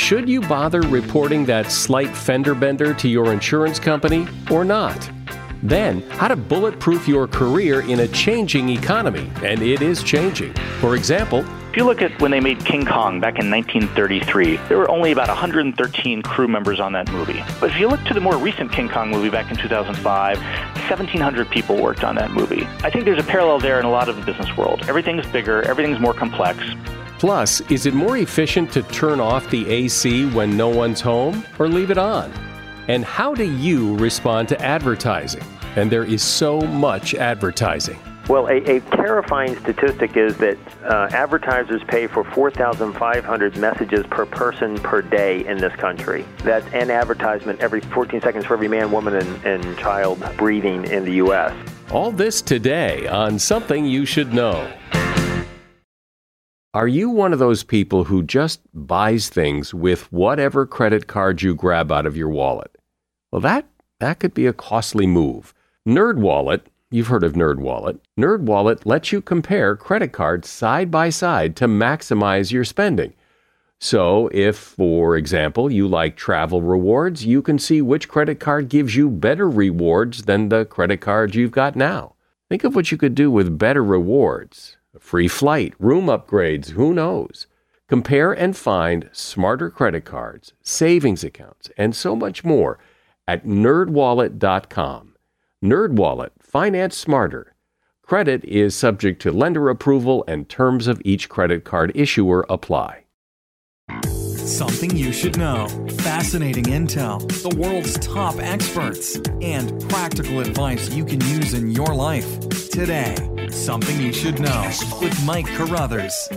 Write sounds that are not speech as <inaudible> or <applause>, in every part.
should you bother reporting that slight fender bender to your insurance company or not? Then, how to bulletproof your career in a changing economy, and it is changing. For example, if you look at when they made King Kong back in 1933, there were only about 113 crew members on that movie. But if you look to the more recent King Kong movie back in 2005, 1,700 people worked on that movie. I think there's a parallel there in a lot of the business world. Everything's bigger, everything's more complex. Plus, is it more efficient to turn off the AC when no one's home or leave it on? And how do you respond to advertising? And there is so much advertising. Well, a, a terrifying statistic is that uh, advertisers pay for 4,500 messages per person per day in this country. That's an advertisement every 14 seconds for every man, woman, and, and child breathing in the U.S. All this today on Something You Should Know. Are you one of those people who just buys things with whatever credit card you grab out of your wallet? Well, that, that could be a costly move. NerdWallet, you've heard of NerdWallet. NerdWallet lets you compare credit cards side by side to maximize your spending. So, if, for example, you like travel rewards, you can see which credit card gives you better rewards than the credit card you've got now. Think of what you could do with better rewards free flight, room upgrades, who knows? Compare and find smarter credit cards, savings accounts, and so much more at nerdwallet.com. NerdWallet, finance smarter. Credit is subject to lender approval and terms of each credit card issuer apply. Something you should know. Fascinating intel, the world's top experts, and practical advice you can use in your life. Today, Something You Should Know with Mike Carruthers.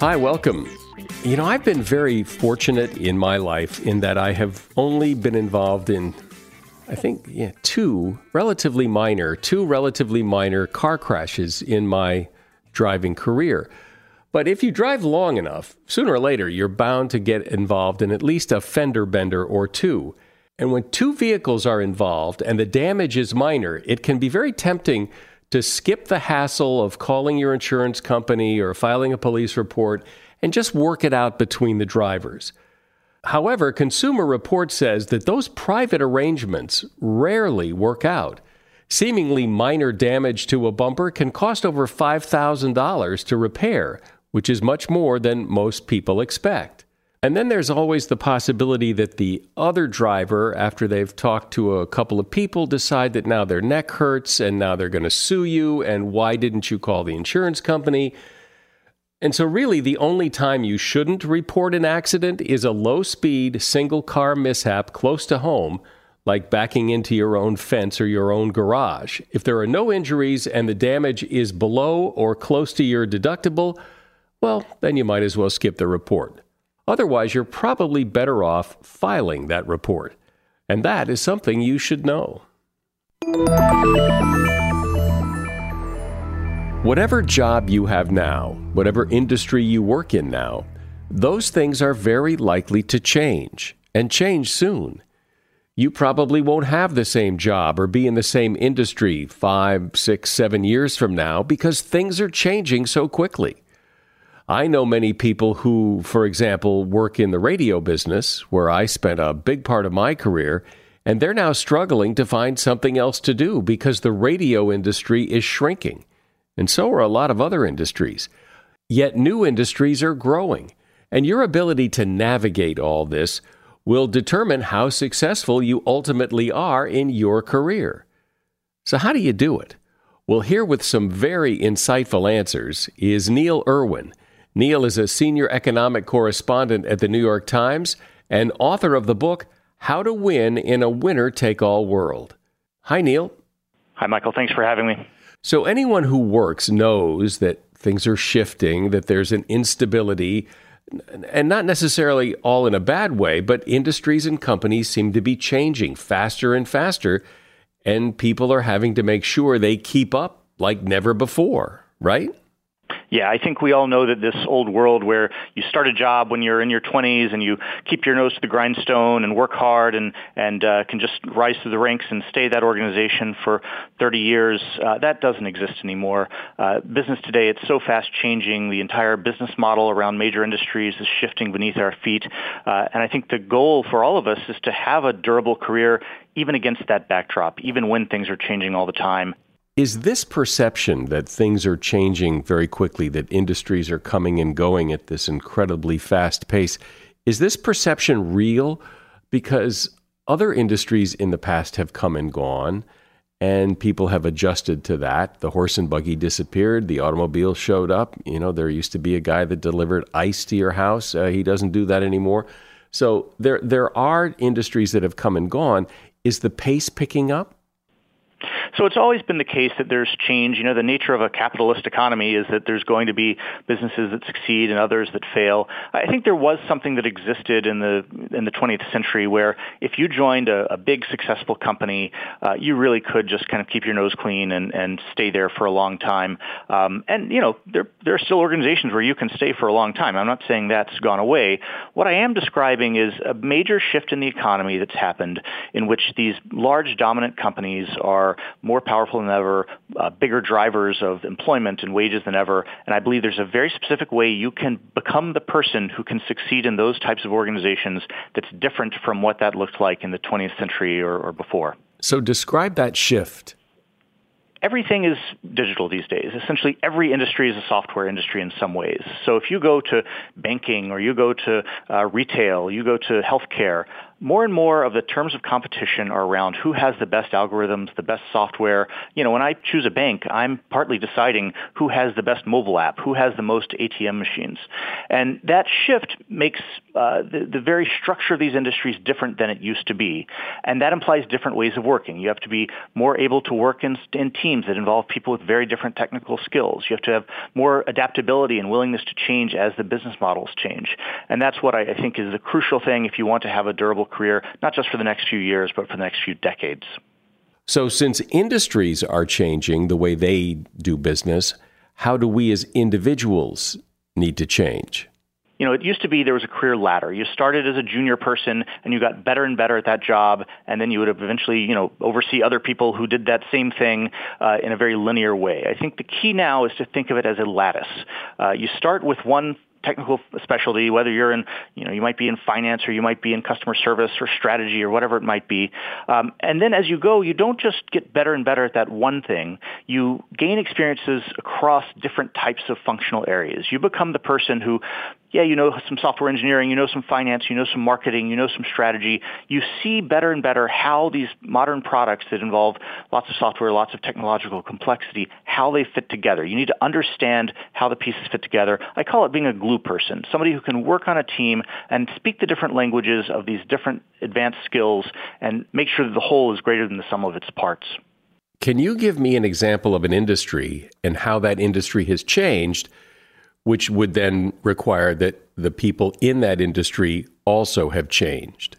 Hi, welcome. You know, I've been very fortunate in my life in that I have only been involved in, I think, yeah, two relatively minor, two relatively minor car crashes in my driving career. But if you drive long enough, sooner or later, you're bound to get involved in at least a fender bender or two. And when two vehicles are involved and the damage is minor, it can be very tempting to skip the hassle of calling your insurance company or filing a police report and just work it out between the drivers. However, Consumer Report says that those private arrangements rarely work out. Seemingly minor damage to a bumper can cost over $5,000 to repair, which is much more than most people expect. And then there's always the possibility that the other driver, after they've talked to a couple of people, decide that now their neck hurts and now they're going to sue you. And why didn't you call the insurance company? And so, really, the only time you shouldn't report an accident is a low speed, single car mishap close to home, like backing into your own fence or your own garage. If there are no injuries and the damage is below or close to your deductible, well, then you might as well skip the report. Otherwise, you're probably better off filing that report. And that is something you should know. Whatever job you have now, whatever industry you work in now, those things are very likely to change, and change soon. You probably won't have the same job or be in the same industry five, six, seven years from now because things are changing so quickly. I know many people who, for example, work in the radio business, where I spent a big part of my career, and they're now struggling to find something else to do because the radio industry is shrinking. And so are a lot of other industries. Yet new industries are growing, and your ability to navigate all this will determine how successful you ultimately are in your career. So, how do you do it? Well, here with some very insightful answers is Neil Irwin. Neil is a senior economic correspondent at the New York Times and author of the book How to Win in a Winner Take All World. Hi, Neil. Hi, Michael. Thanks for having me. So, anyone who works knows that things are shifting, that there's an instability, and not necessarily all in a bad way, but industries and companies seem to be changing faster and faster and people are having to make sure they keep up like never before, right? Yeah, I think we all know that this old world where you start a job when you're in your 20s and you keep your nose to the grindstone and work hard and and uh, can just rise through the ranks and stay that organization for 30 years, uh, that doesn't exist anymore. Uh, business today, it's so fast changing. The entire business model around major industries is shifting beneath our feet, uh, and I think the goal for all of us is to have a durable career even against that backdrop, even when things are changing all the time. Is this perception that things are changing very quickly, that industries are coming and going at this incredibly fast pace, is this perception real? Because other industries in the past have come and gone, and people have adjusted to that. The horse and buggy disappeared, the automobile showed up. You know, there used to be a guy that delivered ice to your house. Uh, he doesn't do that anymore. So there, there are industries that have come and gone. Is the pace picking up? So it's always been the case that there's change. You know, the nature of a capitalist economy is that there's going to be businesses that succeed and others that fail. I think there was something that existed in the in the 20th century where if you joined a, a big successful company, uh, you really could just kind of keep your nose clean and, and stay there for a long time. Um, and you know, there there are still organizations where you can stay for a long time. I'm not saying that's gone away. What I am describing is a major shift in the economy that's happened in which these large dominant companies are more powerful than ever, uh, bigger drivers of employment and wages than ever. And I believe there's a very specific way you can become the person who can succeed in those types of organizations that's different from what that looked like in the 20th century or, or before. So describe that shift everything is digital these days. Essentially, every industry is a software industry in some ways. So if you go to banking or you go to uh, retail, you go to healthcare, more and more of the terms of competition are around who has the best algorithms, the best software. You know, when I choose a bank, I'm partly deciding who has the best mobile app, who has the most ATM machines. And that shift makes uh, the, the very structure of these industries different than it used to be. And that implies different ways of working. You have to be more able to work in, in teams that involve people with very different technical skills. You have to have more adaptability and willingness to change as the business models change. And that's what I, I think is the crucial thing if you want to have a durable career, not just for the next few years, but for the next few decades. So, since industries are changing the way they do business, how do we as individuals need to change? you know, it used to be there was a career ladder. You started as a junior person and you got better and better at that job, and then you would eventually, you know, oversee other people who did that same thing uh, in a very linear way. I think the key now is to think of it as a lattice. Uh, you start with one technical specialty, whether you're in, you know, you might be in finance or you might be in customer service or strategy or whatever it might be. Um, and then as you go, you don't just get better and better at that one thing. You gain experiences across different types of functional areas. You become the person who yeah, you know some software engineering, you know some finance, you know some marketing, you know some strategy. You see better and better how these modern products that involve lots of software, lots of technological complexity, how they fit together. You need to understand how the pieces fit together. I call it being a glue person, somebody who can work on a team and speak the different languages of these different advanced skills and make sure that the whole is greater than the sum of its parts. Can you give me an example of an industry and how that industry has changed which would then require that the people in that industry also have changed.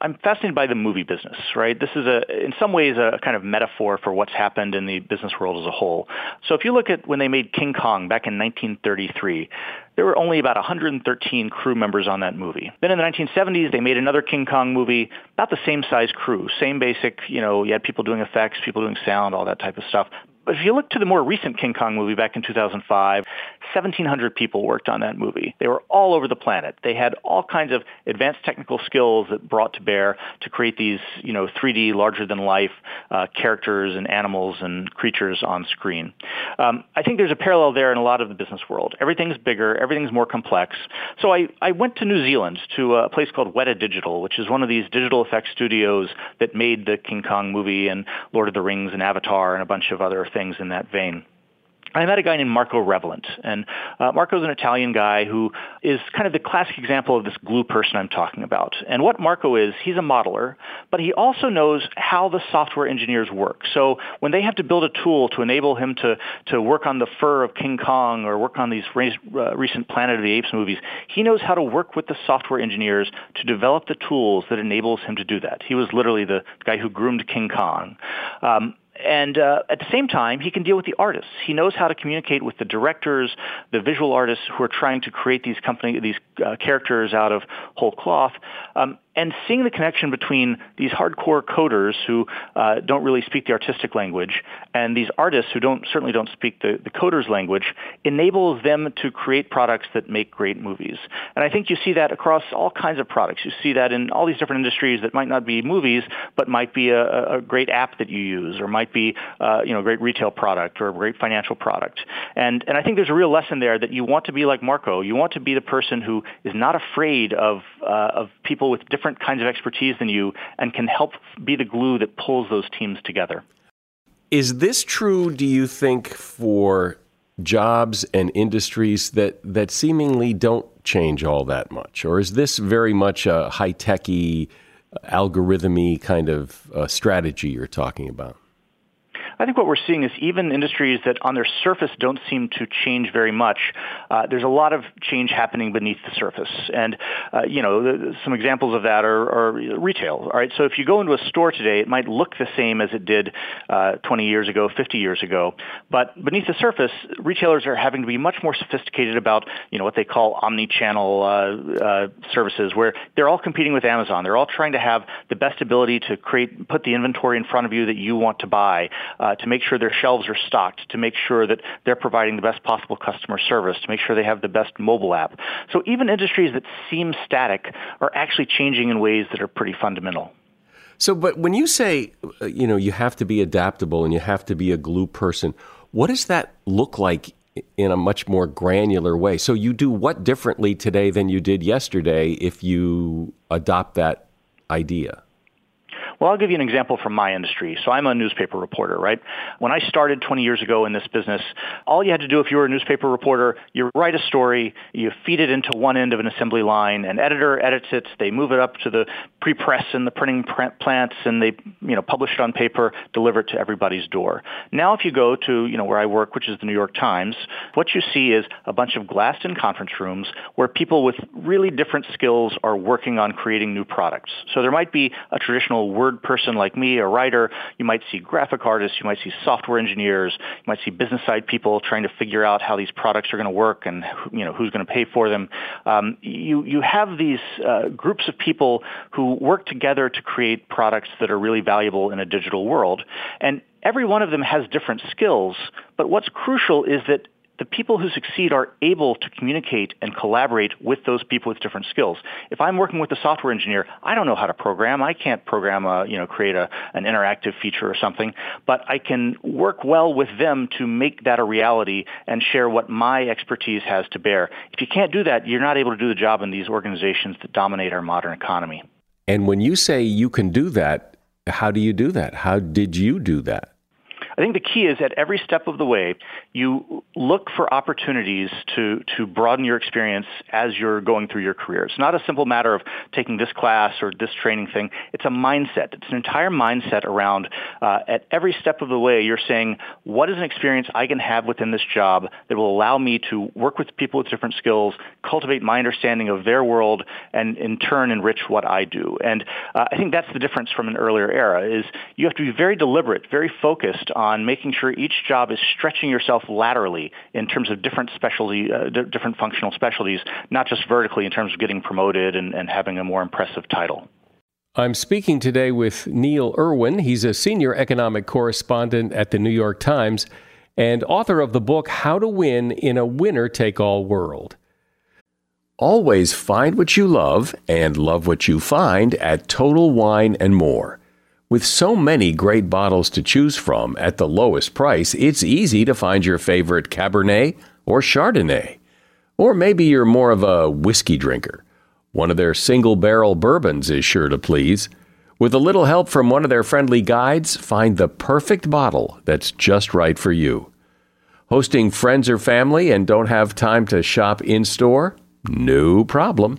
I'm fascinated by the movie business, right? This is a, in some ways, a kind of metaphor for what's happened in the business world as a whole. So if you look at when they made King Kong back in 1933, there were only about 113 crew members on that movie. Then in the 1970s, they made another King Kong movie, about the same size crew, same basic, you know, you had people doing effects, people doing sound, all that type of stuff. But if you look to the more recent King Kong movie back in 2005, 1,700 people worked on that movie. They were all over the planet. They had all kinds of advanced technical skills that brought to bear to create these, you know, 3D, larger-than-life uh, characters and animals and creatures on screen. Um, I think there's a parallel there in a lot of the business world. Everything's bigger. Everything's more complex. So I, I went to New Zealand to a place called Weta Digital, which is one of these digital effects studios that made the King Kong movie and Lord of the Rings and Avatar and a bunch of other things in that vein. I met a guy named Marco Revelant, and uh, Marco's an Italian guy who is kind of the classic example of this glue person I'm talking about. And what Marco is, he's a modeler, but he also knows how the software engineers work. So when they have to build a tool to enable him to, to work on the fur of King Kong or work on these re- uh, recent Planet of the Apes movies, he knows how to work with the software engineers to develop the tools that enables him to do that. He was literally the guy who groomed King Kong. Um, and uh, at the same time, he can deal with the artists. He knows how to communicate with the directors, the visual artists who are trying to create these company, these uh, characters out of whole cloth. Um, and seeing the connection between these hardcore coders who uh, don't really speak the artistic language and these artists who don't certainly don't speak the, the coders language enables them to create products that make great movies. And I think you see that across all kinds of products. You see that in all these different industries that might not be movies, but might be a, a great app that you use, or might be uh, you know a great retail product or a great financial product. And and I think there's a real lesson there that you want to be like Marco. You want to be the person who is not afraid of uh, of people with different different kinds of expertise than you and can help be the glue that pulls those teams together. Is this true, do you think, for jobs and industries that, that seemingly don't change all that much? Or is this very much a high techy, algorithmy kind of uh, strategy you're talking about? I think what we're seeing is even industries that on their surface don't seem to change very much, uh, there's a lot of change happening beneath the surface. And, uh, you know, the, some examples of that are, are, retail. All right. So if you go into a store today, it might look the same as it did uh, 20 years ago, 50 years ago. But beneath the surface, retailers are having to be much more sophisticated about, you know, what they call omni-channel uh, uh, services, where they're all competing with Amazon. They're all trying to have the best ability to create, put the inventory in front of you that you want to buy uh, to make sure their shelves are stocked, to make sure that they're providing the best possible customer service, to make sure they have the best mobile app. So even industries that seem static are actually changing in ways that are pretty fundamental. So, but when you say, uh, you know, you have to be adaptable and you have to be a glue person, what does that look like in a much more granular way? So, you do what differently today than you did yesterday if you adopt that idea? Well, I'll give you an example from my industry. So I'm a newspaper reporter, right? When I started 20 years ago in this business, all you had to do if you were a newspaper reporter, you write a story, you feed it into one end of an assembly line, an editor edits it, they move it up to the pre-press and the printing plants, and they, you know, publish it on paper, deliver it to everybody's door. Now, if you go to, you know, where I work, which is the New York Times, what you see is a bunch of glassed-in conference rooms where people with really different skills are working on creating new products. So there might be a traditional word person like me, a writer. You might see graphic artists. You might see software engineers. You might see business side people trying to figure out how these products are going to work and you know who's going to pay for them. Um, you you have these uh, groups of people who work together to create products that are really valuable in a digital world, and every one of them has different skills. But what's crucial is that the people who succeed are able to communicate and collaborate with those people with different skills. If I'm working with a software engineer, I don't know how to program. I can't program a, you know, create a, an interactive feature or something, but I can work well with them to make that a reality and share what my expertise has to bear. If you can't do that, you're not able to do the job in these organizations that dominate our modern economy. And when you say you can do that, how do you do that? How did you do that? I think the key is at every step of the way, you look for opportunities to, to broaden your experience as you're going through your career. It's not a simple matter of taking this class or this training thing. It's a mindset. It's an entire mindset around uh, at every step of the way, you're saying, what is an experience I can have within this job that will allow me to work with people with different skills, cultivate my understanding of their world, and in turn enrich what I do. And uh, I think that's the difference from an earlier era is you have to be very deliberate, very focused on making sure each job is stretching yourself laterally in terms of different specialty, uh, d- different functional specialties, not just vertically in terms of getting promoted and, and having a more impressive title. I'm speaking today with Neil Irwin. He's a senior economic correspondent at the New York Times and author of the book How to Win in a Winner Take All World. Always find what you love and love what you find at Total Wine and More. With so many great bottles to choose from at the lowest price, it's easy to find your favorite Cabernet or Chardonnay. Or maybe you're more of a whiskey drinker. One of their single barrel bourbons is sure to please. With a little help from one of their friendly guides, find the perfect bottle that's just right for you. Hosting friends or family and don't have time to shop in store? No problem.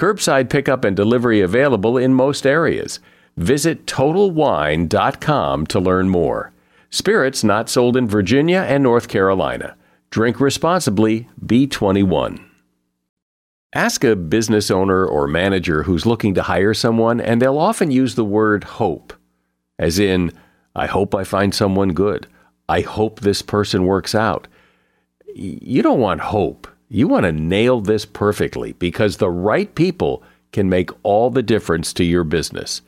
Curbside pickup and delivery available in most areas. Visit TotalWine.com to learn more. Spirits not sold in Virginia and North Carolina. Drink responsibly, B21. Ask a business owner or manager who's looking to hire someone, and they'll often use the word hope, as in, I hope I find someone good. I hope this person works out. You don't want hope. You want to nail this perfectly because the right people can make all the difference to your business.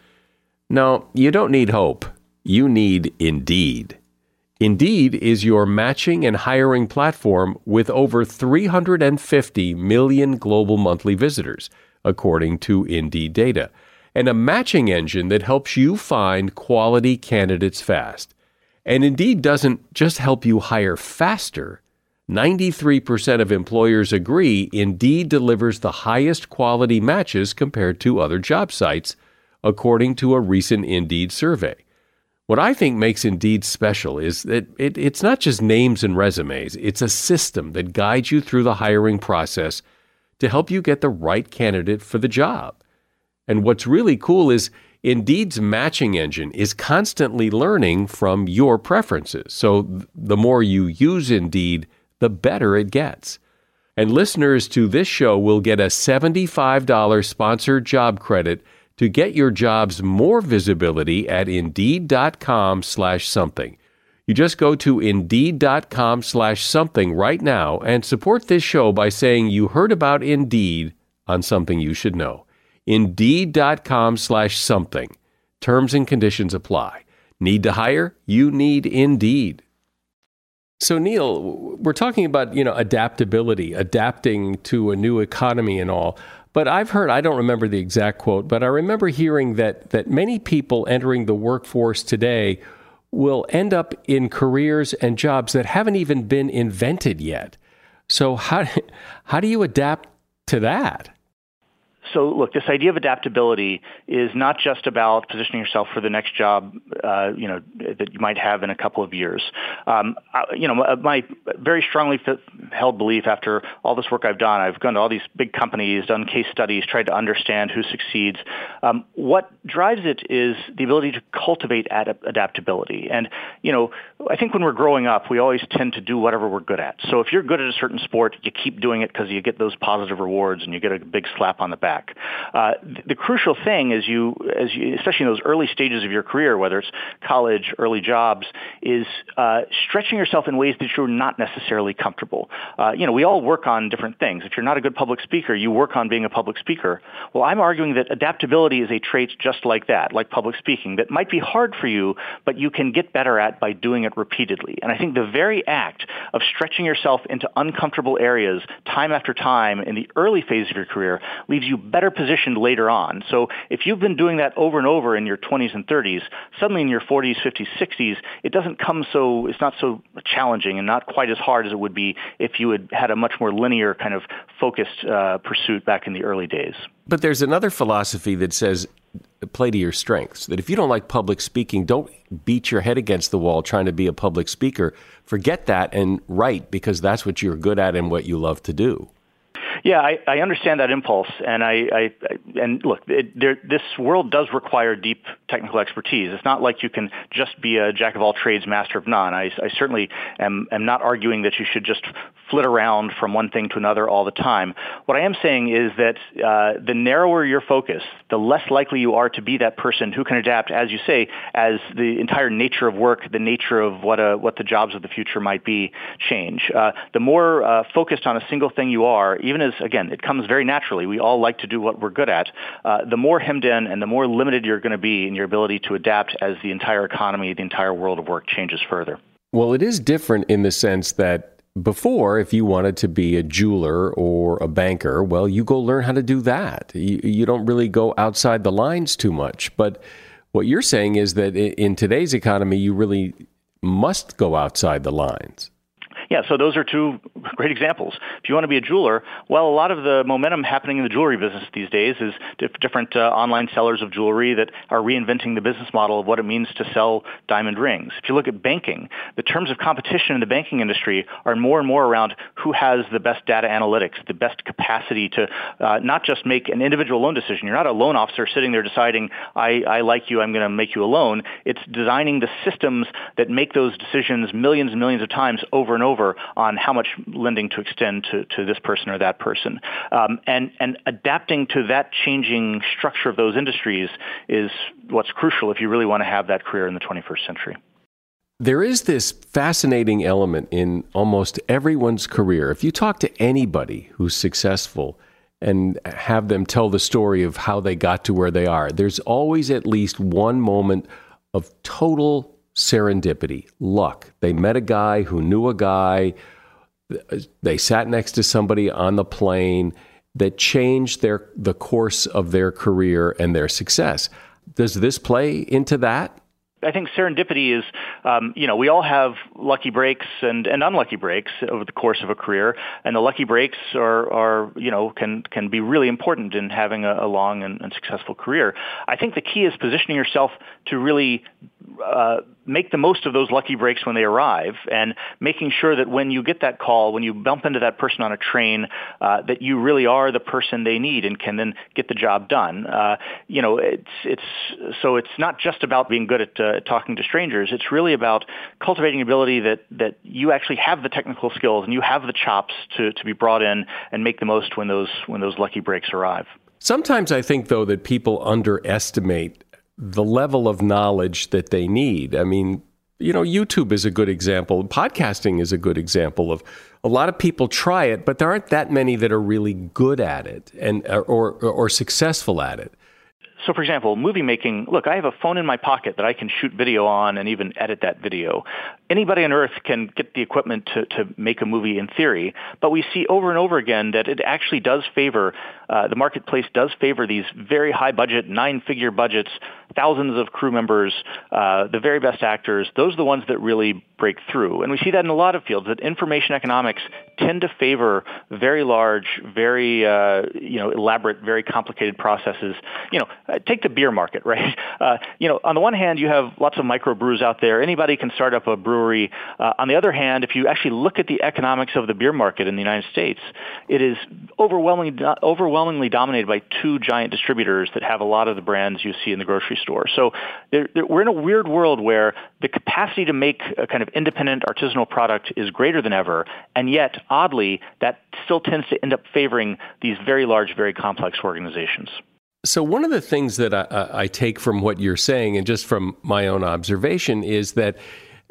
No, you don't need hope. You need Indeed. Indeed is your matching and hiring platform with over 350 million global monthly visitors, according to Indeed data, and a matching engine that helps you find quality candidates fast. And Indeed doesn't just help you hire faster. 93% of employers agree Indeed delivers the highest quality matches compared to other job sites, according to a recent Indeed survey. What I think makes Indeed special is that it, it's not just names and resumes, it's a system that guides you through the hiring process to help you get the right candidate for the job. And what's really cool is Indeed's matching engine is constantly learning from your preferences. So the more you use Indeed, the better it gets. And listeners to this show will get a $75 sponsored job credit to get your jobs more visibility at indeed.com slash something. You just go to indeed.com slash something right now and support this show by saying you heard about Indeed on something you should know. Indeed.com slash something. Terms and conditions apply. Need to hire? You need Indeed. So Neil, we're talking about you know adaptability, adapting to a new economy and all. But I've heard I don't remember the exact quote, but I remember hearing that that many people entering the workforce today will end up in careers and jobs that haven't even been invented yet. So how <laughs> how do you adapt to that? So look, this idea of adaptability is not just about positioning yourself for the next job, uh, you know, that you might have in a couple of years. Um, I, you know, my, my very strongly held belief after all this work I've done, I've gone to all these big companies, done case studies, tried to understand who succeeds. Um, what drives it is the ability to cultivate ad- adaptability. And, you know, I think when we're growing up, we always tend to do whatever we're good at. So if you're good at a certain sport, you keep doing it because you get those positive rewards and you get a big slap on the back back. Uh, the crucial thing is you, as you, especially in those early stages of your career, whether it's college, early jobs, is uh, stretching yourself in ways that you're not necessarily comfortable. Uh, you know, we all work on different things. If you're not a good public speaker, you work on being a public speaker. Well, I'm arguing that adaptability is a trait just like that, like public speaking, that might be hard for you, but you can get better at by doing it repeatedly. And I think the very act of stretching yourself into uncomfortable areas time after time in the early phase of your career leaves you better positioned later on. So if you've been doing that over and over in your 20s and 30s, suddenly in your 40s, 50s, 60s, it doesn't come so, it's not so challenging and not quite as hard as it would be if you had had a much more linear kind of focused uh, pursuit back in the early days. But there's another philosophy that says play to your strengths. That if you don't like public speaking, don't beat your head against the wall trying to be a public speaker. Forget that and write because that's what you're good at and what you love to do. Yeah, I, I understand that impulse, and I, I and look, it, there, this world does require deep technical expertise. It's not like you can just be a jack of all trades, master of none. I, I certainly am, am not arguing that you should just flit around from one thing to another all the time. What I am saying is that uh, the narrower your focus, the less likely you are to be that person who can adapt, as you say, as the entire nature of work, the nature of what a, what the jobs of the future might be, change. Uh, the more uh, focused on a single thing you are, even as again, it comes very naturally. We all like to do what we're good at. Uh, the more hemmed in and the more limited you're going to be in your your ability to adapt as the entire economy, the entire world of work changes further. Well, it is different in the sense that before, if you wanted to be a jeweler or a banker, well, you go learn how to do that. You, you don't really go outside the lines too much. But what you're saying is that in today's economy, you really must go outside the lines. Yeah, so those are two great examples. If you want to be a jeweler, well, a lot of the momentum happening in the jewelry business these days is different uh, online sellers of jewelry that are reinventing the business model of what it means to sell diamond rings. If you look at banking, the terms of competition in the banking industry are more and more around who has the best data analytics, the best capacity to uh, not just make an individual loan decision. You're not a loan officer sitting there deciding, I, I like you, I'm going to make you a loan. It's designing the systems that make those decisions millions and millions of times over and over over on how much lending to extend to, to this person or that person. Um, and, and adapting to that changing structure of those industries is what's crucial if you really want to have that career in the 21st century. There is this fascinating element in almost everyone's career. If you talk to anybody who's successful, and have them tell the story of how they got to where they are. There's always at least one moment of total serendipity, luck. They met a guy who knew a guy. They sat next to somebody on the plane that changed their the course of their career and their success. Does this play into that? I think serendipity is, um, you know, we all have lucky breaks and, and unlucky breaks over the course of a career, and the lucky breaks are, are you know, can can be really important in having a, a long and, and, successful career. I think the key is positioning yourself to really uh, make the most of those lucky breaks when they arrive and making sure that when you get that call, when you bump into that person on a train, uh, that you really are the person they need and can then get the job done. Uh, you know, it's, it's, so it's not just about being good at uh, talking to strangers. It's really about cultivating ability that, that you actually have the technical skills and you have the chops to, to be brought in and make the most when those, when those lucky breaks arrive. Sometimes I think, though, that people underestimate the level of knowledge that they need. I mean, you know, YouTube is a good example. Podcasting is a good example of a lot of people try it, but there aren't that many that are really good at it and or or, or successful at it. So, for example, movie making, look, I have a phone in my pocket that I can shoot video on and even edit that video. Anybody on earth can get the equipment to, to make a movie in theory, but we see over and over again that it actually does favor, uh, the marketplace does favor these very high budget, nine figure budgets, thousands of crew members, uh, the very best actors. Those are the ones that really break through. And we see that in a lot of fields, that information economics tend to favor very large, very, uh, you know, elaborate, very complicated processes. You know, uh, take the beer market, <laughs> right? Uh, you know, on the one hand, you have lots of microbrews out there. Anybody can start up a brewery. Uh, on the other hand, if you actually look at the economics of the beer market in the United States, it is overwhelmingly overwhelmingly dominated by two giant distributors that have a lot of the brands you see in the grocery store. So they're, they're, we're in a weird world where the capacity to make a kind of independent artisanal product is greater than ever, and yet, oddly, that still tends to end up favoring these very large, very complex organizations. So, one of the things that I, I, take from what you're saying, and just from my own observation, is that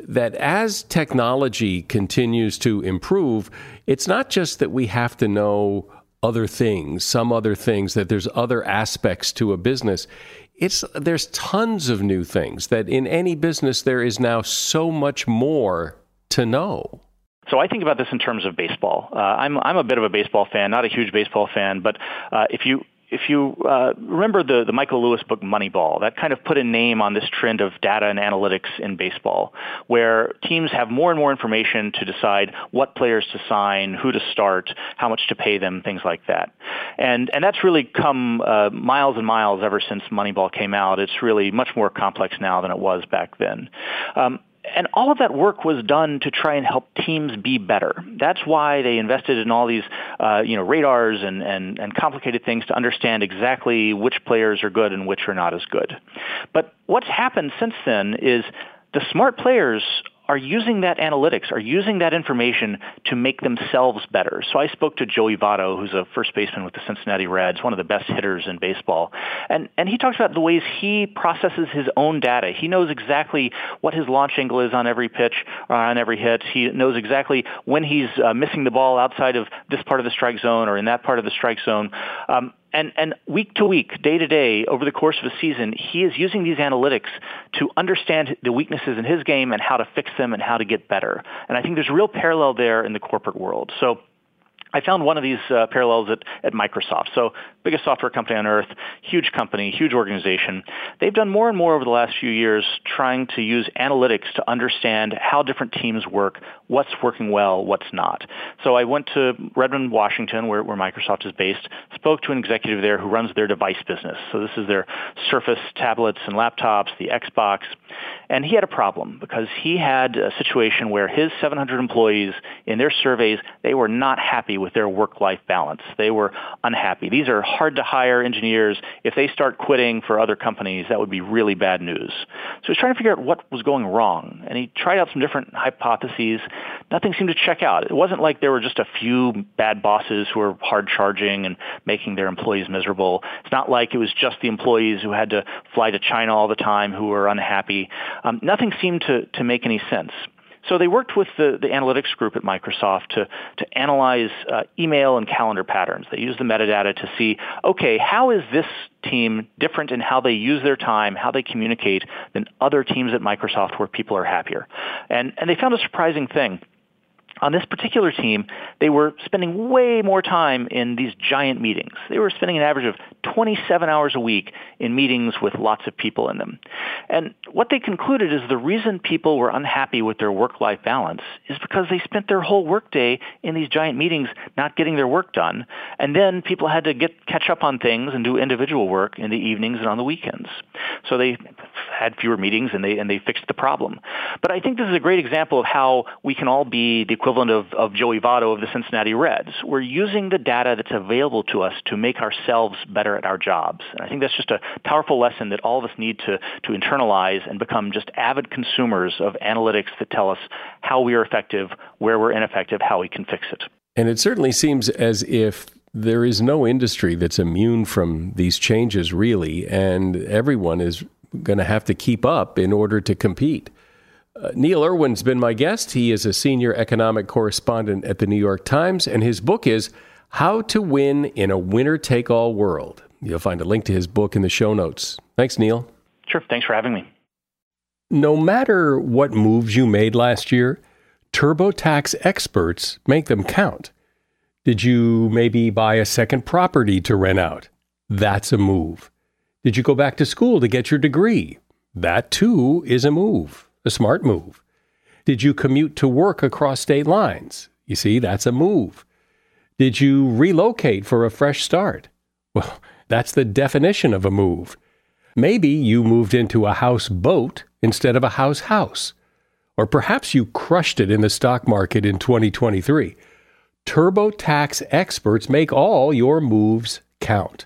that as technology continues to improve, it's not just that we have to know other things, some other things, that there's other aspects to a business. It's there's tons of new things that in any business there is now so much more to know. So I think about this in terms of baseball. Uh, I'm I'm a bit of a baseball fan, not a huge baseball fan, but uh, if you if you uh, remember the, the Michael Lewis book Moneyball, that kind of put a name on this trend of data and analytics in baseball, where teams have more and more information to decide what players to sign, who to start, how much to pay them, things like that. And, and that's really come uh, miles and miles ever since Moneyball came out. It's really much more complex now than it was back then. Um, and all of that work was done to try and help teams be better. That's why they invested in all these, uh, you know, radars and, and, and complicated things to understand exactly which players are good and which are not as good. But what's happened since then is the smart players are using that analytics, are using that information to make themselves better. So I spoke to Joey Votto, who's a first baseman with the Cincinnati Reds, one of the best hitters in baseball. And, and he talks about the ways he processes his own data. He knows exactly what his launch angle is on every pitch or on every hit. He knows exactly when he's uh, missing the ball outside of this part of the strike zone or in that part of the strike zone. Um, and, and week to week, day to day, over the course of a season, he is using these analytics to understand the weaknesses in his game and how to fix them and how to get better. And I think there's a real parallel there in the corporate world. So I found one of these uh, parallels at, at Microsoft. So biggest software company on earth, huge company, huge organization. They've done more and more over the last few years trying to use analytics to understand how different teams work, what's working well, what's not. So I went to Redmond, Washington, where, where Microsoft is based, spoke to an executive there who runs their device business. So this is their Surface tablets and laptops, the Xbox. And he had a problem because he had a situation where his 700 employees in their surveys, they were not happy with their work-life balance. They were unhappy. These are hard to hire engineers. If they start quitting for other companies, that would be really bad news. So he was trying to figure out what was going wrong. And he tried out some different hypotheses. Nothing seemed to check out. It wasn't like there were just a few bad bosses who were hard charging and making their employees miserable. It's not like it was just the employees who had to fly to China all the time who were unhappy. Um, nothing seemed to, to make any sense. So they worked with the, the analytics group at Microsoft to, to analyze uh, email and calendar patterns. They used the metadata to see, okay, how is this team different in how they use their time, how they communicate than other teams at Microsoft where people are happier? And, and they found a surprising thing on this particular team, they were spending way more time in these giant meetings. They were spending an average of 27 hours a week in meetings with lots of people in them. And what they concluded is the reason people were unhappy with their work-life balance is because they spent their whole workday in these giant meetings not getting their work done. And then people had to get catch up on things and do individual work in the evenings and on the weekends. So they had fewer meetings and they and they fixed the problem. But I think this is a great example of how we can all be the equivalent of, of Joey Votto of the Cincinnati Reds. We're using the data that's available to us to make ourselves better at our jobs. And I think that's just a powerful lesson that all of us need to, to internalize and become just avid consumers of analytics that tell us how we are effective, where we're ineffective, how we can fix it. And it certainly seems as if there is no industry that's immune from these changes, really, and everyone is going to have to keep up in order to compete. Uh, Neil Irwin's been my guest. He is a senior economic correspondent at the New York Times, and his book is How to Win in a Winner Take All World. You'll find a link to his book in the show notes. Thanks, Neil. Sure. Thanks for having me. No matter what moves you made last year, TurboTax experts make them count. Did you maybe buy a second property to rent out? That's a move. Did you go back to school to get your degree? That too is a move a smart move. Did you commute to work across state lines? You see, that's a move. Did you relocate for a fresh start? Well, <laughs> that's the definition of a move. Maybe you moved into a house boat instead of a house house. Or perhaps you crushed it in the stock market in 2023. TurboTax experts make all your moves count,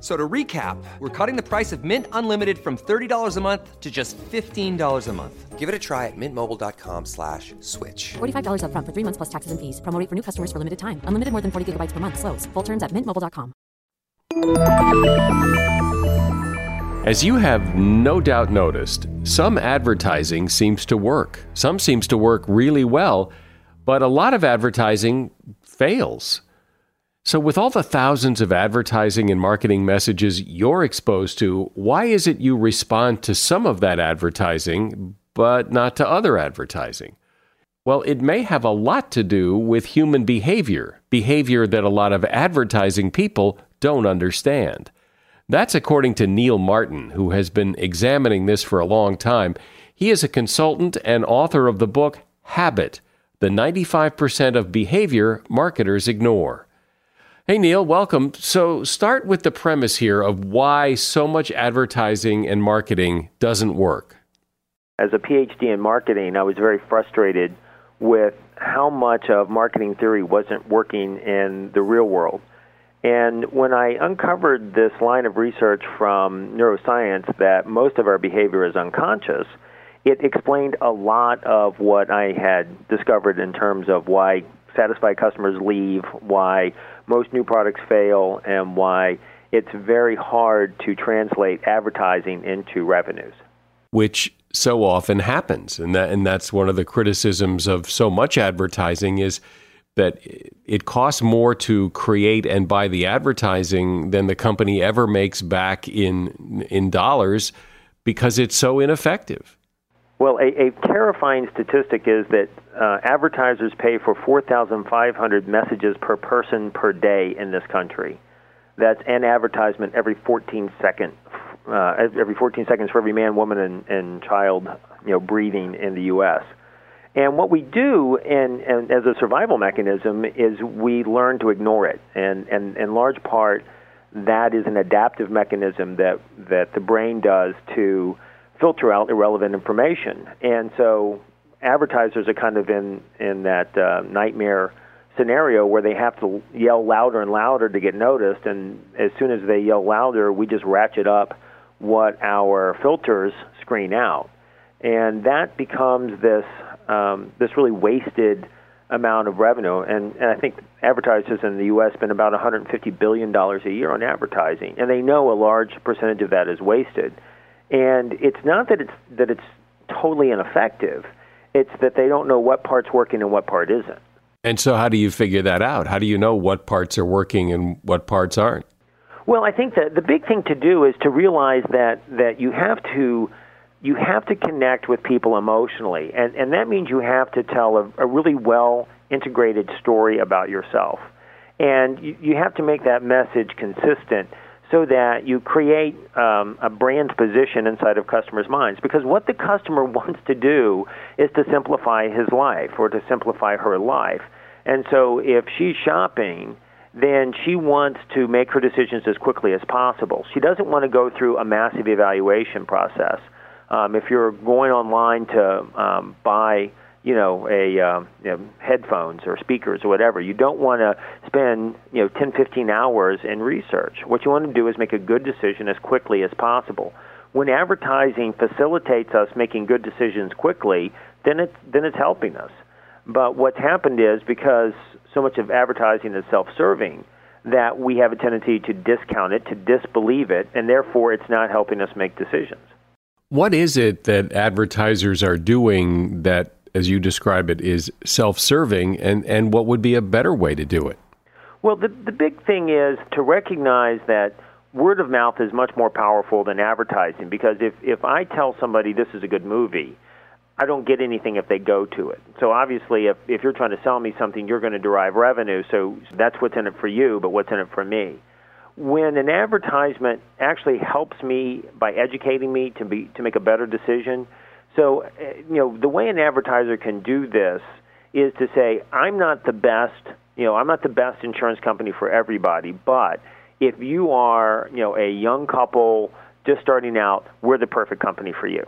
So to recap, we're cutting the price of Mint Unlimited from $30 a month to just $15 a month. Give it a try at mintmobile.com slash switch. $45 up front for three months plus taxes and fees. Promoting for new customers for limited time. Unlimited more than 40 gigabytes per month. Slows. Full terms at mintmobile.com. As you have no doubt noticed, some advertising seems to work. Some seems to work really well, but a lot of advertising fails. So, with all the thousands of advertising and marketing messages you're exposed to, why is it you respond to some of that advertising, but not to other advertising? Well, it may have a lot to do with human behavior, behavior that a lot of advertising people don't understand. That's according to Neil Martin, who has been examining this for a long time. He is a consultant and author of the book Habit The 95% of Behavior Marketers Ignore. Hey, Neil, welcome. So, start with the premise here of why so much advertising and marketing doesn't work. as a PhD in marketing, I was very frustrated with how much of marketing theory wasn't working in the real world. And when I uncovered this line of research from neuroscience that most of our behavior is unconscious, it explained a lot of what I had discovered in terms of why satisfied customers leave, why most new products fail, and why it's very hard to translate advertising into revenues. Which so often happens, and that and that's one of the criticisms of so much advertising is that it costs more to create and buy the advertising than the company ever makes back in in dollars because it's so ineffective. Well, a, a terrifying statistic is that uh, advertisers pay for 4,500 messages per person per day in this country. That's an advertisement every 14 second, uh, every 14 seconds for every man, woman, and, and child, you know, breathing in the U.S. And what we do, and, and as a survival mechanism, is we learn to ignore it. And, and in large part, that is an adaptive mechanism that, that the brain does to filter out irrelevant information. And so advertisers are kind of in, in that uh, nightmare scenario where they have to yell louder and louder to get noticed. And as soon as they yell louder, we just ratchet up what our filters screen out. And that becomes this um, this really wasted amount of revenue. And, and I think advertisers in the U.S. spend about 150 billion dollars a year on advertising, and they know a large percentage of that is wasted. And it's not that it's that it's totally ineffective; it's that they don't know what part's working and what part isn't. And so, how do you figure that out? How do you know what parts are working and what parts aren't? Well, I think that the big thing to do is to realize that that you have to you have to connect with people emotionally, and and that means you have to tell a, a really well integrated story about yourself, and you, you have to make that message consistent so that you create um, a brand position inside of customers' minds. Because what the customer <laughs> wants to do is to simplify his life or to simplify her life. And so if she's shopping, then she wants to make her decisions as quickly as possible. She doesn't want to go through a massive evaluation process. Um, if you're going online to um, buy you know, a uh, you know, headphones or speakers or whatever. You don't want to spend you know 10, 15 hours in research. What you want to do is make a good decision as quickly as possible. When advertising facilitates us making good decisions quickly, then it's then it's helping us. But what's happened is because so much of advertising is self-serving, that we have a tendency to discount it, to disbelieve it, and therefore it's not helping us make decisions. What is it that advertisers are doing that as you describe it, is self-serving, and, and what would be a better way to do it? Well, the, the big thing is to recognize that word of mouth is much more powerful than advertising because if, if I tell somebody this is a good movie, I don't get anything if they go to it. So obviously, if, if you're trying to sell me something, you're going to derive revenue. So that's what's in it for you, but what's in it for me? When an advertisement actually helps me by educating me to be to make a better decision, so, uh, you know, the way an advertiser can do this is to say, I'm not the best, you know, I'm not the best insurance company for everybody, but if you are, you know, a young couple just starting out, we're the perfect company for you.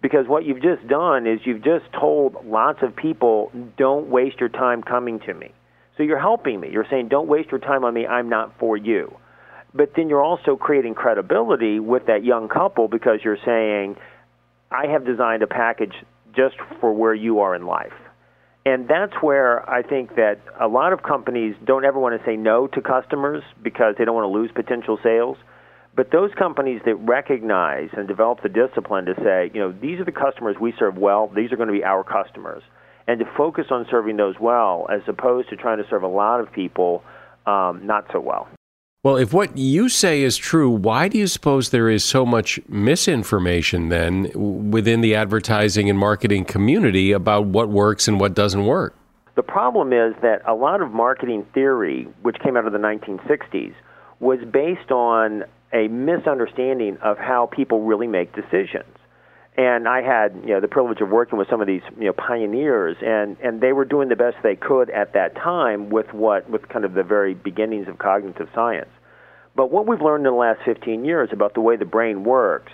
Because what you've just done is you've just told lots of people, don't waste your time coming to me. So you're helping me. You're saying, don't waste your time on me. I'm not for you. But then you're also creating credibility with that young couple because you're saying, I have designed a package just for where you are in life. And that's where I think that a lot of companies don't ever want to say no to customers because they don't want to lose potential sales. But those companies that recognize and develop the discipline to say, you know, these are the customers we serve well, these are going to be our customers, and to focus on serving those well as opposed to trying to serve a lot of people um, not so well. Well, if what you say is true, why do you suppose there is so much misinformation then within the advertising and marketing community about what works and what doesn't work? The problem is that a lot of marketing theory, which came out of the 1960s, was based on a misunderstanding of how people really make decisions. And I had, you know, the privilege of working with some of these, you know, pioneers, and and they were doing the best they could at that time with what, with kind of the very beginnings of cognitive science. But what we've learned in the last 15 years about the way the brain works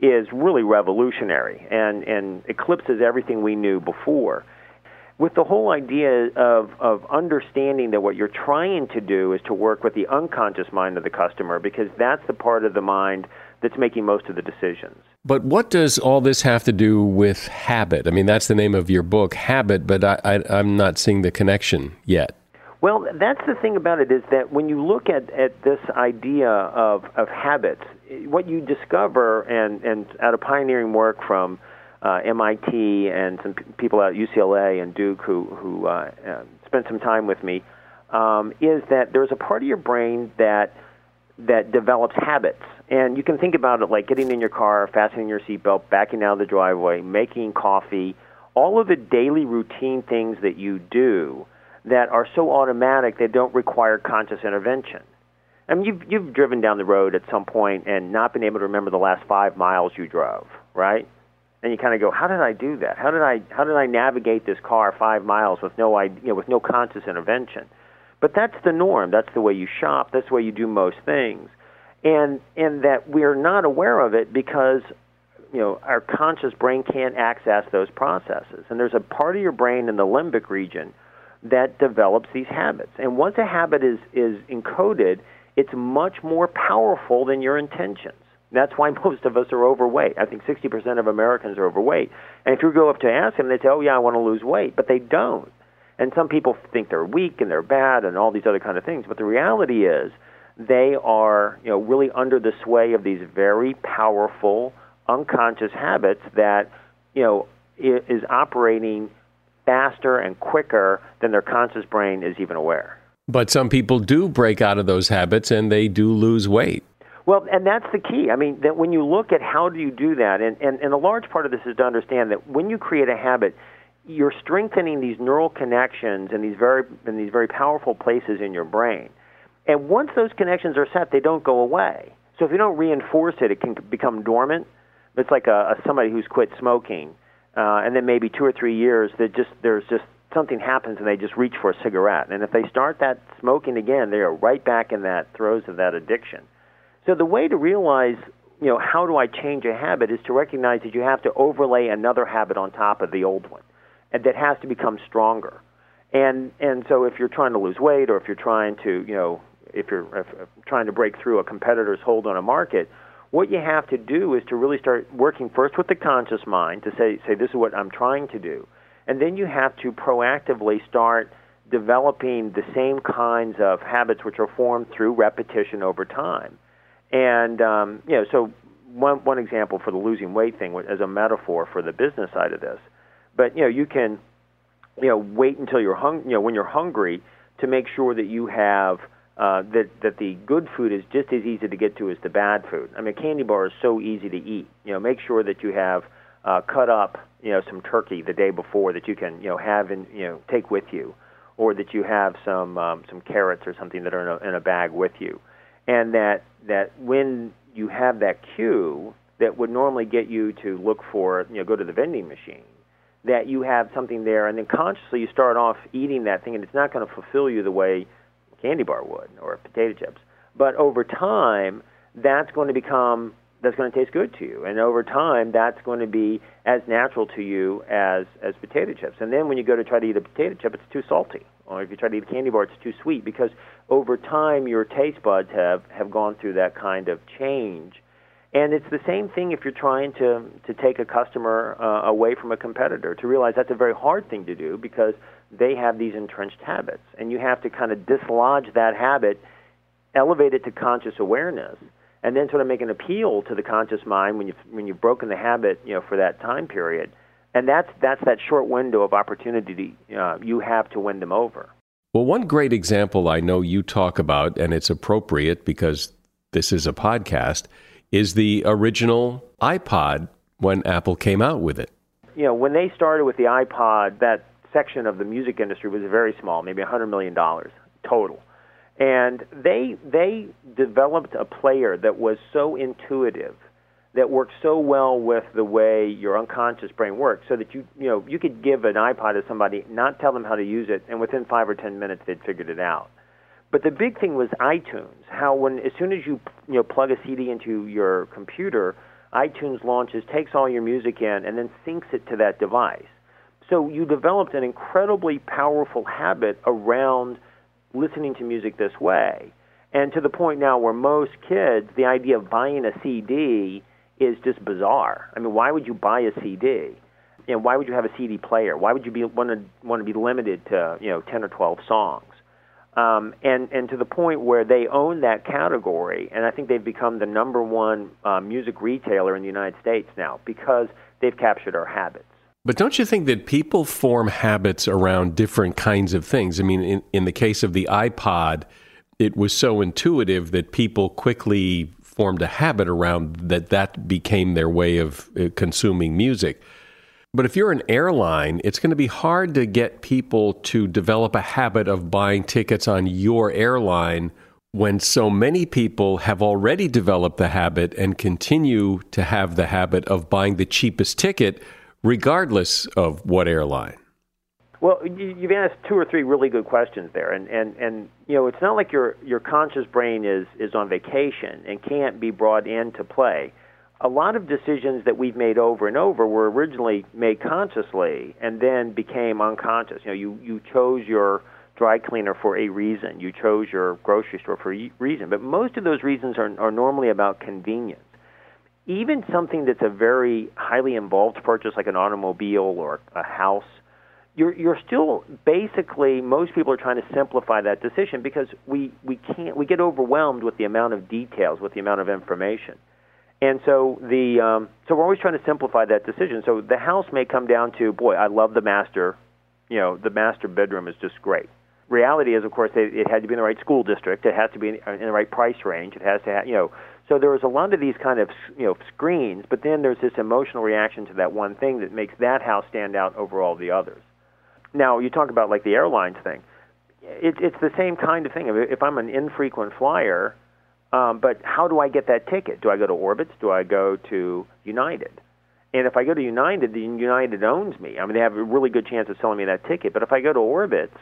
is really revolutionary and, and eclipses everything we knew before. With the whole idea of, of understanding that what you're trying to do is to work with the unconscious mind of the customer because that's the part of the mind that's making most of the decisions. But what does all this have to do with habit? I mean, that's the name of your book, Habit, but I, I, I'm not seeing the connection yet. Well, that's the thing about it is that when you look at, at this idea of, of habits, what you discover, and, and out of pioneering work from uh, MIT and some people at UCLA and Duke who, who uh, uh, spent some time with me, um, is that there's a part of your brain that that develops habits. And you can think about it like getting in your car, fastening your seatbelt, backing out of the driveway, making coffee, all of the daily routine things that you do that are so automatic they don't require conscious intervention. I mean, you've you've driven down the road at some point and not been able to remember the last five miles you drove, right? And you kind of go, how did I do that? How did I how did I navigate this car five miles with no you know, with no conscious intervention? But that's the norm. That's the way you shop. That's the way you do most things, and and that we're not aware of it because you know our conscious brain can't access those processes. And there's a part of your brain in the limbic region that develops these habits. And once a habit is is encoded, it's much more powerful than your intentions. That's why <laughs> most of us are overweight. I think 60% of Americans are overweight. And if you go up to ask them, they say, "Oh yeah, I want to lose weight," but they don't. And some people think they're weak and they're bad and all these other kind of things. But the reality is, they are, you know, really under the sway of these very powerful unconscious habits that, you know, is operating faster and quicker than their conscious brain is even aware. But some people do break out of those habits and they do lose weight. Well, and that's the key. I mean, that when you look at how do you do that, and, and, and a large part of this is to understand that when you create a habit, you're strengthening these neural connections in these very in these very powerful places in your brain. And once those connections are set, they don't go away. So if you don't reinforce it, it can become dormant. It's like a, a somebody who's quit smoking uh, and then maybe two or three years that just there's just something happens and they just reach for a cigarette. And if they start that smoking again, they are right back in that throes of that addiction. So the way to realize, you know, how do I change a habit is to recognize that you have to overlay another habit on top of the old one, and that has to become stronger. And and so if you're trying to lose weight or if you're trying to, you know, if you're if, if trying to break through a competitor's hold on a market, what you have to do is to really start working first with the conscious mind to say, say this is what I'm trying to do. And then you have to proactively start developing the same kinds of habits which are formed through repetition over time. And, um, you know, so one, one example for the losing weight thing as a metaphor for the business side of this. But, you know, you can, you know, wait until you're hung, you know, when you're hungry to make sure that you have – uh, that that the good food is just as easy to get to as the bad food. I mean, a candy bar is so easy to eat. You know, make sure that you have uh, cut up, you know, some turkey the day before that you can, you know, have and you know take with you, or that you have some um, some carrots or something that are in a, in a bag with you, and that that when you have that cue that would normally get you to look for, you know, go to the vending machine, that you have something there, and then consciously you start off eating that thing, and it's not going to fulfill you the way candy bar would or potato chips. But over time, that's going to become that's going to taste good to you, and over time, that's going to be as natural to you as as potato chips. And then when you go to try to eat a potato chip, it's too salty, or if you try to eat a candy bar, it's too sweet because over time, your taste buds have have gone through that kind of change. And it's the same thing if you're trying to to take a customer uh, away from a competitor. To realize that's a very hard thing to do because they have these entrenched habits. And you have to kind of dislodge that habit, elevate it to conscious awareness, and then sort of make an appeal to the conscious mind when you've, when you've broken the habit you know, for that time period. And that's, that's that short window of opportunity uh, you have to win them over. Well, one great example I know you talk about, and it's appropriate because this is a podcast, is the original iPod when Apple came out with it. You know, when they started with the iPod, that section of the music industry was very small, maybe $100 million total. And they, they developed a player that was so intuitive, that worked so well with the way your unconscious brain works, so that you, you, know, you could give an iPod to somebody, not tell them how to use it, and within five or ten minutes they'd figured it out. But the big thing was iTunes. How when as soon as you you know plug a CD into your computer, iTunes launches, takes all your music in, and then syncs it to that device. So you developed an incredibly powerful habit around listening to music this way. And to the point now where most kids, the idea of buying a CD is just bizarre. I mean, why would you buy a CD? And why would you have a CD player? Why would you be want to want to be limited to you know ten or twelve songs? Um, and and to the point where they own that category, and I think they've become the number one uh, music retailer in the United States now because they've captured our habits. But don't you think that people form habits around different kinds of things? I mean, in, in the case of the iPod, it was so intuitive that people quickly formed a habit around that that became their way of uh, consuming music. But if you're an airline, it's going to be hard to get people to develop a habit of buying tickets on your airline when so many people have already developed the habit and continue to have the habit of buying the cheapest ticket regardless of what airline. Well, you've asked two or three really good questions there, and and and you know it's not like your your conscious brain is is on vacation and can't be brought into play. A lot of decisions that we've made over and over were originally made consciously and then became unconscious. You know, you you chose your dry cleaner for a reason. You chose your grocery store for a reason, but most of those reasons are are normally about convenience. Even something that's a very highly involved purchase, like an automobile or a house you're you're still basically most people are trying to simplify that decision because we we can't we get overwhelmed with the amount of details with the amount of information. And so the um, so we're always trying to simplify that decision. So the house may come down to boy I love the master you know the master bedroom is just great. Reality is of course it, it had to be in the right school district. It has to be in, in the right price range. It has to have you know so there was a lot of these kind of you know screens but then there's this emotional reaction to that one thing that makes that house stand out over all the others now, you talk about like the airlines thing. It, it's the same kind of thing. If I'm an infrequent flyer, um, but how do I get that ticket? Do I go to Orbitz? Do I go to United? And if I go to United, then United owns me. I mean, they have a really good chance of selling me that ticket. But if I go to Orbitz,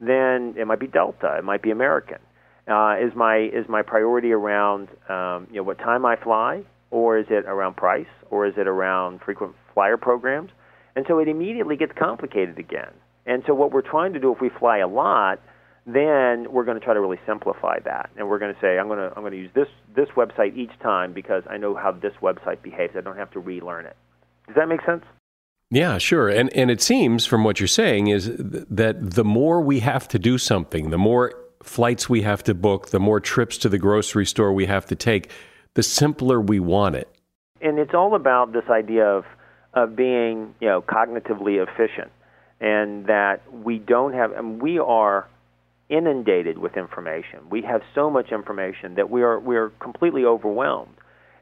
then it might be Delta, it might be American. Uh, is my is my priority around um, you know what time I fly, or is it around price, or is it around frequent flyer programs? And so it immediately gets complicated again. And so what we're trying to do if we fly a lot, then we're going to try to really simplify that. And we're going to say I'm going to I'm going to use this this website each time because I know how this website behaves. I don't have to relearn it. Does that make sense? Yeah, sure. And and it seems from what you're saying is that the more we have to do something, the more flights we have to book, the more trips to the grocery store we have to take, the simpler we want it. And it's all about this idea of of being, you know, cognitively efficient and that we don't have, and we are inundated with information. We have so much information that we are we are completely overwhelmed.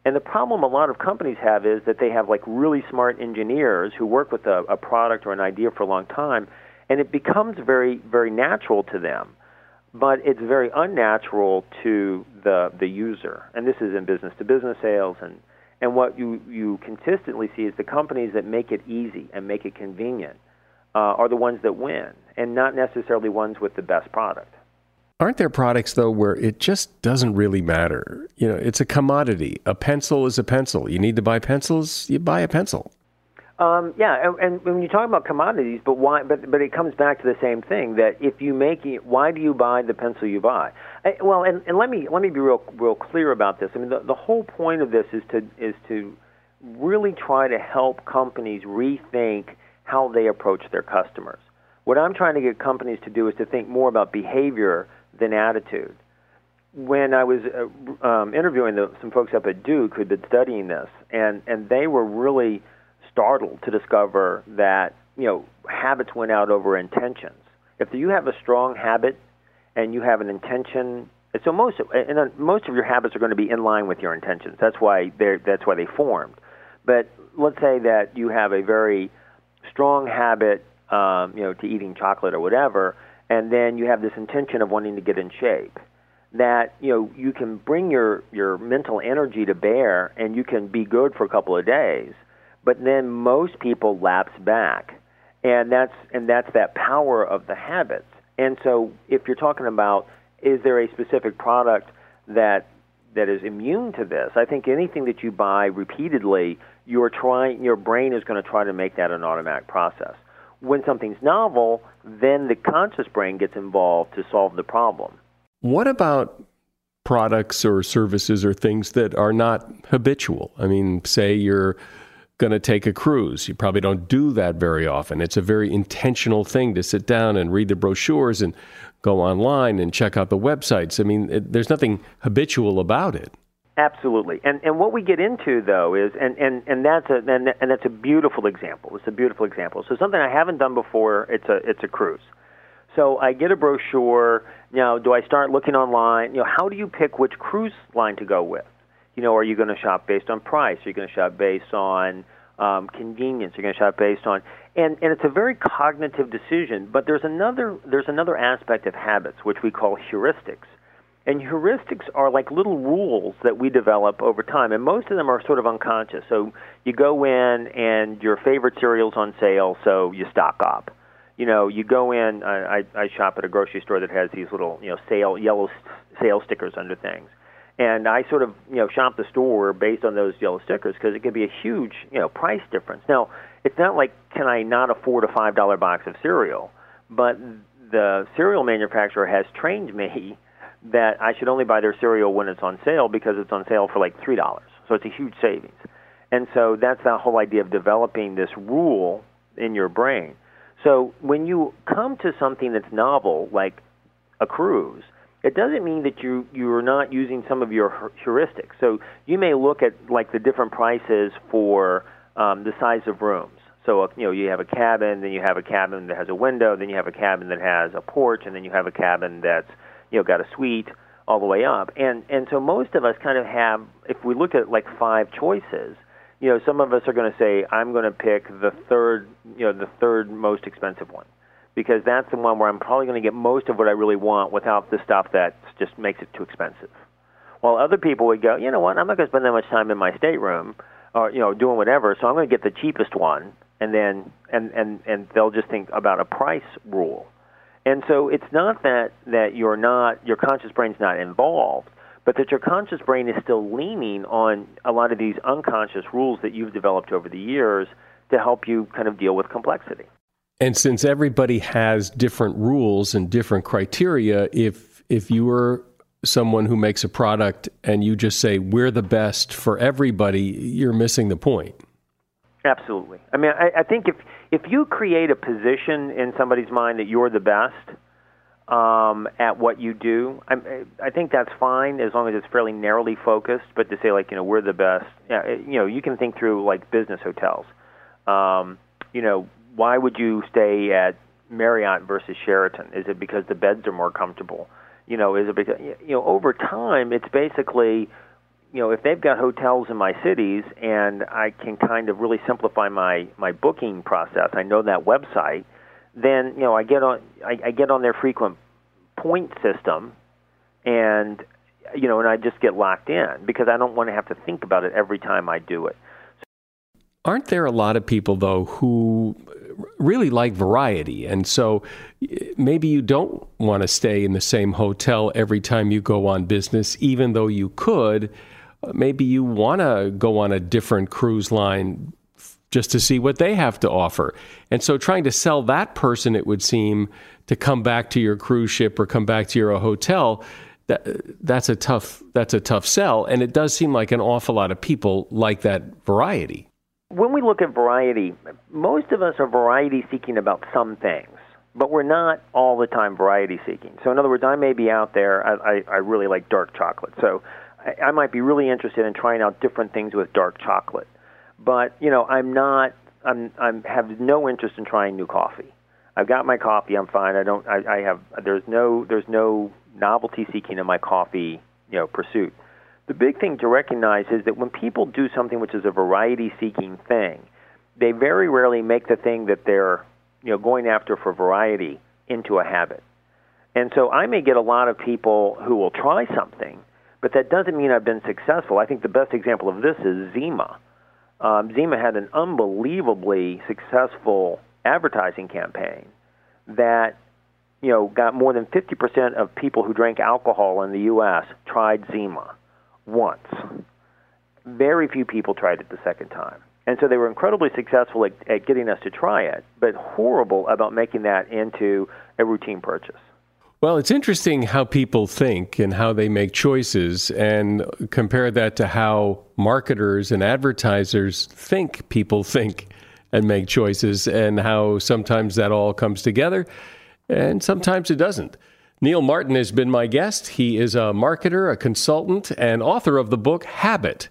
And the problem a lot of companies have is that they have like really smart engineers who work with a, a product or an idea for a long time, and it becomes very very natural to them, but it's very unnatural to the the user. And this is in business to business sales and. And what you, you consistently see is the companies that make it easy and make it convenient uh, are the ones that win, and not necessarily ones with the best product. Aren't there products though where it just doesn't really matter? You know, it's a commodity. A pencil is a pencil. You need to buy pencils, you buy a pencil. Um, yeah, and, and when you talk about commodities, but why? But but it comes back to the same thing that if you make it, why do you buy the pencil you buy? I, well, and, and let me let me be real real clear about this. I mean, the, the whole point of this is to is to really try to help companies rethink how they approach their customers. What I'm trying to get companies to do is to think more about behavior than attitude. When I was uh, um, interviewing the, some folks up at Duke who'd been studying this, and, and they were really startled to discover that you know habits went out over intentions. If you have a strong habit and you have an intention, so most and most of your habits are going to be in line with your intentions. That's why they that's why they formed. But let's say that you have a very strong habit, um, you know, to eating chocolate or whatever, and then you have this intention of wanting to get in shape, that you know you can bring your your mental energy to bear, and you can be good for a couple of days, but then most people lapse back, and that's and that's that power of the habits. And so, if you're talking about is there a specific product that that is immune to this. I think anything that you buy repeatedly, you're trying your brain is going to try to make that an automatic process. When something's novel, then the conscious brain gets involved to solve the problem. What about products or services or things that are not habitual? I mean, say you're going to take a cruise. You probably don't do that very often. It's a very intentional thing to sit down and read the brochures and go online and check out the websites. I mean, it, there's nothing habitual about it. Absolutely, and and what we get into though is and and and that's a and, and that's a beautiful example. It's a beautiful example. So something I haven't done before. It's a it's a cruise. So I get a brochure. Now, do I start looking online? You know, how do you pick which cruise line to go with? You know, are you going to shop based on price? Are you going to shop based on um, convenience? Are You're going to shop based on, and and it's a very cognitive decision. But there's another there's another aspect of habits which we call heuristics, and heuristics are like little rules that we develop over time, and most of them are sort of unconscious. So you go in and your favorite cereal's on sale, so you stock up. You know, you go in. I, I, I shop at a grocery store that has these little you know sale yellow sale stickers under things and I sort of you know shop the store based on those yellow stickers because it could be a huge you know price difference. Now it's not like can I not afford a five dollar box of cereal, but the cereal manufacturer has trained me that I should only buy their cereal when it's on sale because it's on sale for like three dollars. So it's a huge savings. And so that's the whole idea of developing this rule in your brain. So when you come to something that's novel, like a cruise, it doesn't mean that you you're not using some of your heuristics. So you may look at like the different prices for um, the size of rooms. So uh, you know you have a cabin, then you have a cabin that has a window, then you have a cabin that has a porch, and then you have a cabin that's you know got a suite all the way up. And and so most of us kind of have, if we look at like five choices, you know, some of us are going to say I'm going to pick the third, you know, the third most expensive one because that's the one where I'm probably going to get most of what I really want without the stuff that just makes it too expensive. While other people would go, you know what, I'm not going to spend that much time in my stateroom or you know doing whatever, so I'm going to get the cheapest one, and then and and and they'll just think about a price rule. And so it's not that that you're not your conscious brain's not involved, but that your conscious brain is still leaning on a lot of these unconscious rules that you've developed over the years to help you kind of deal with complexity. And since everybody has different rules and different criteria, if if you were someone who makes a product and you just say we're the best for everybody, you're missing the point. Absolutely. I mean, I, I think if if you create a position in somebody's mind that you're the best um, at what you do, I, I think that's fine as long as it's fairly narrowly focused. But to say like you know we're the best, yeah, you know you can think through like business hotels. Um, you know, why would you stay at Marriott versus Sheraton? Is it because the beds are more comfortable? You know, is it because you know over time it's basically you know if they've got hotels in my cities and I can kind of really simplify my my booking process. I know that website. Then you know I get on I, I get on their frequent point system, and you know and I just get locked in because I don't want to have to think about it every time I do it. Aren't there a lot of people though who really like variety. And so maybe you don't want to stay in the same hotel every time you go on business, even though you could. Maybe you want to go on a different cruise line just to see what they have to offer. And so trying to sell that person, it would seem, to come back to your cruise ship or come back to your hotel, that, that's a tough that's a tough sell. And it does seem like an awful lot of people like that variety when we look at variety, most of us are variety seeking about some things, but we're not all the time variety seeking. So, in other words, I may be out there, I, I, I really like dark chocolate. So, I, I might be really interested in trying out different things with dark chocolate. But, you know, I'm not, I'm, I'm have no interest in trying new coffee. I've got my coffee, I'm fine. I don't, I, I have, there's no, there's no novelty seeking in my coffee, you know, pursuit. The big thing to recognize is that when people do something which is a variety seeking thing, they very rarely make the thing that they're you know going after for variety into a habit. And so I may get a lot of people who will try something, but that doesn't mean I've been successful. I think the best example of this is Zima. Um, Zima had an unbelievably successful advertising campaign that you know got more than 50% of people who drank alcohol in the U.S. tried Zima once. Very few people tried it the second time. And so they were incredibly successful at, at getting us to try it, but horrible about making that into a routine purchase. Well, it's interesting how people think and how they make choices, and compare that to how marketers and advertisers think people think and make choices, and how sometimes that all comes together and sometimes it doesn't. Neale Martin has been my guest. He is a marketer, a consultant, and author of the book Habit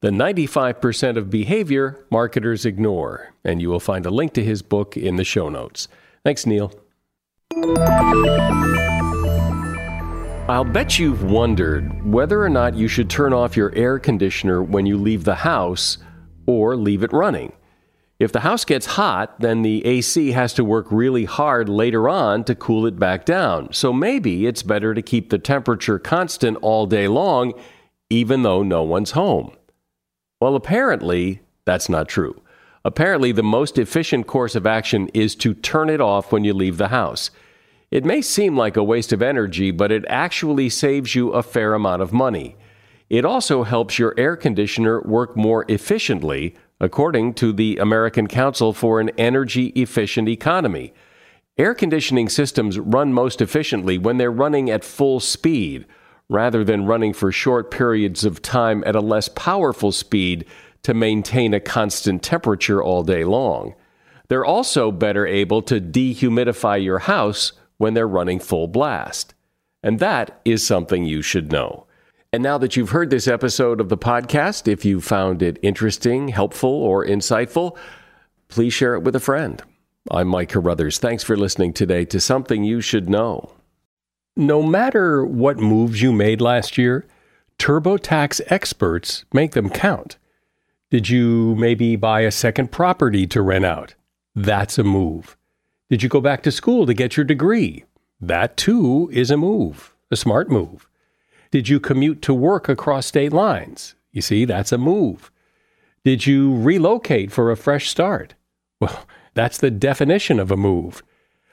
The 95% of Behavior Marketers Ignore. And you will find a link to his book in the show notes. Thanks, Neil. I'll bet you've wondered whether or not you should turn off your air conditioner when you leave the house or leave it running. If the house gets hot, then the AC has to work really hard later on to cool it back down. So maybe it's better to keep the temperature constant all day long, even though no one's home. Well, apparently, that's not true. Apparently, the most efficient course of action is to turn it off when you leave the house. It may seem like a waste of energy, but it actually saves you a fair amount of money. It also helps your air conditioner work more efficiently according to the American Council for an Energy Efficient Economy. Air conditioning systems run most efficiently when they're running at full speed, rather than running for short periods of time at a less powerful speed to maintain a constant temperature all day long. They're also better able to dehumidify your house when they're running full blast. And that is something you should know. And now that you've heard this episode of the podcast, if you found it interesting, helpful, or insightful, please share it with a friend. I'm Mike Carruthers. Thanks for listening today to Something You Should Know. No matter what moves you made last year, TurboTax experts make them count. Did you maybe buy a second property to rent out? That's a move. Did you go back to school to get your degree? That too is a move, a smart move. Did you commute to work across state lines? You see, that's a move. Did you relocate for a fresh start? Well, <laughs> that's the definition of a move.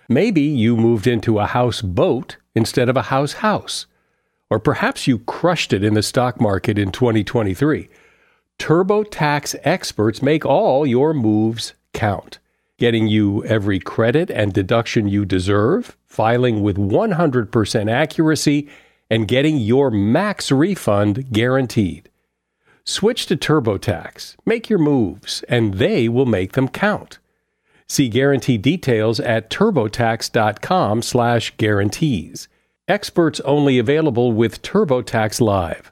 Maybe you moved into a house boat instead of a house house. Or perhaps you crushed it in the stock market in 2023. TurboTax experts make all your moves count, getting you every credit and deduction you deserve, filing with 100% accuracy, and getting your max refund guaranteed. Switch to TurboTax, make your moves, and they will make them count. See guarantee details at turbotax.com/guarantees. Experts only available with TurboTax Live.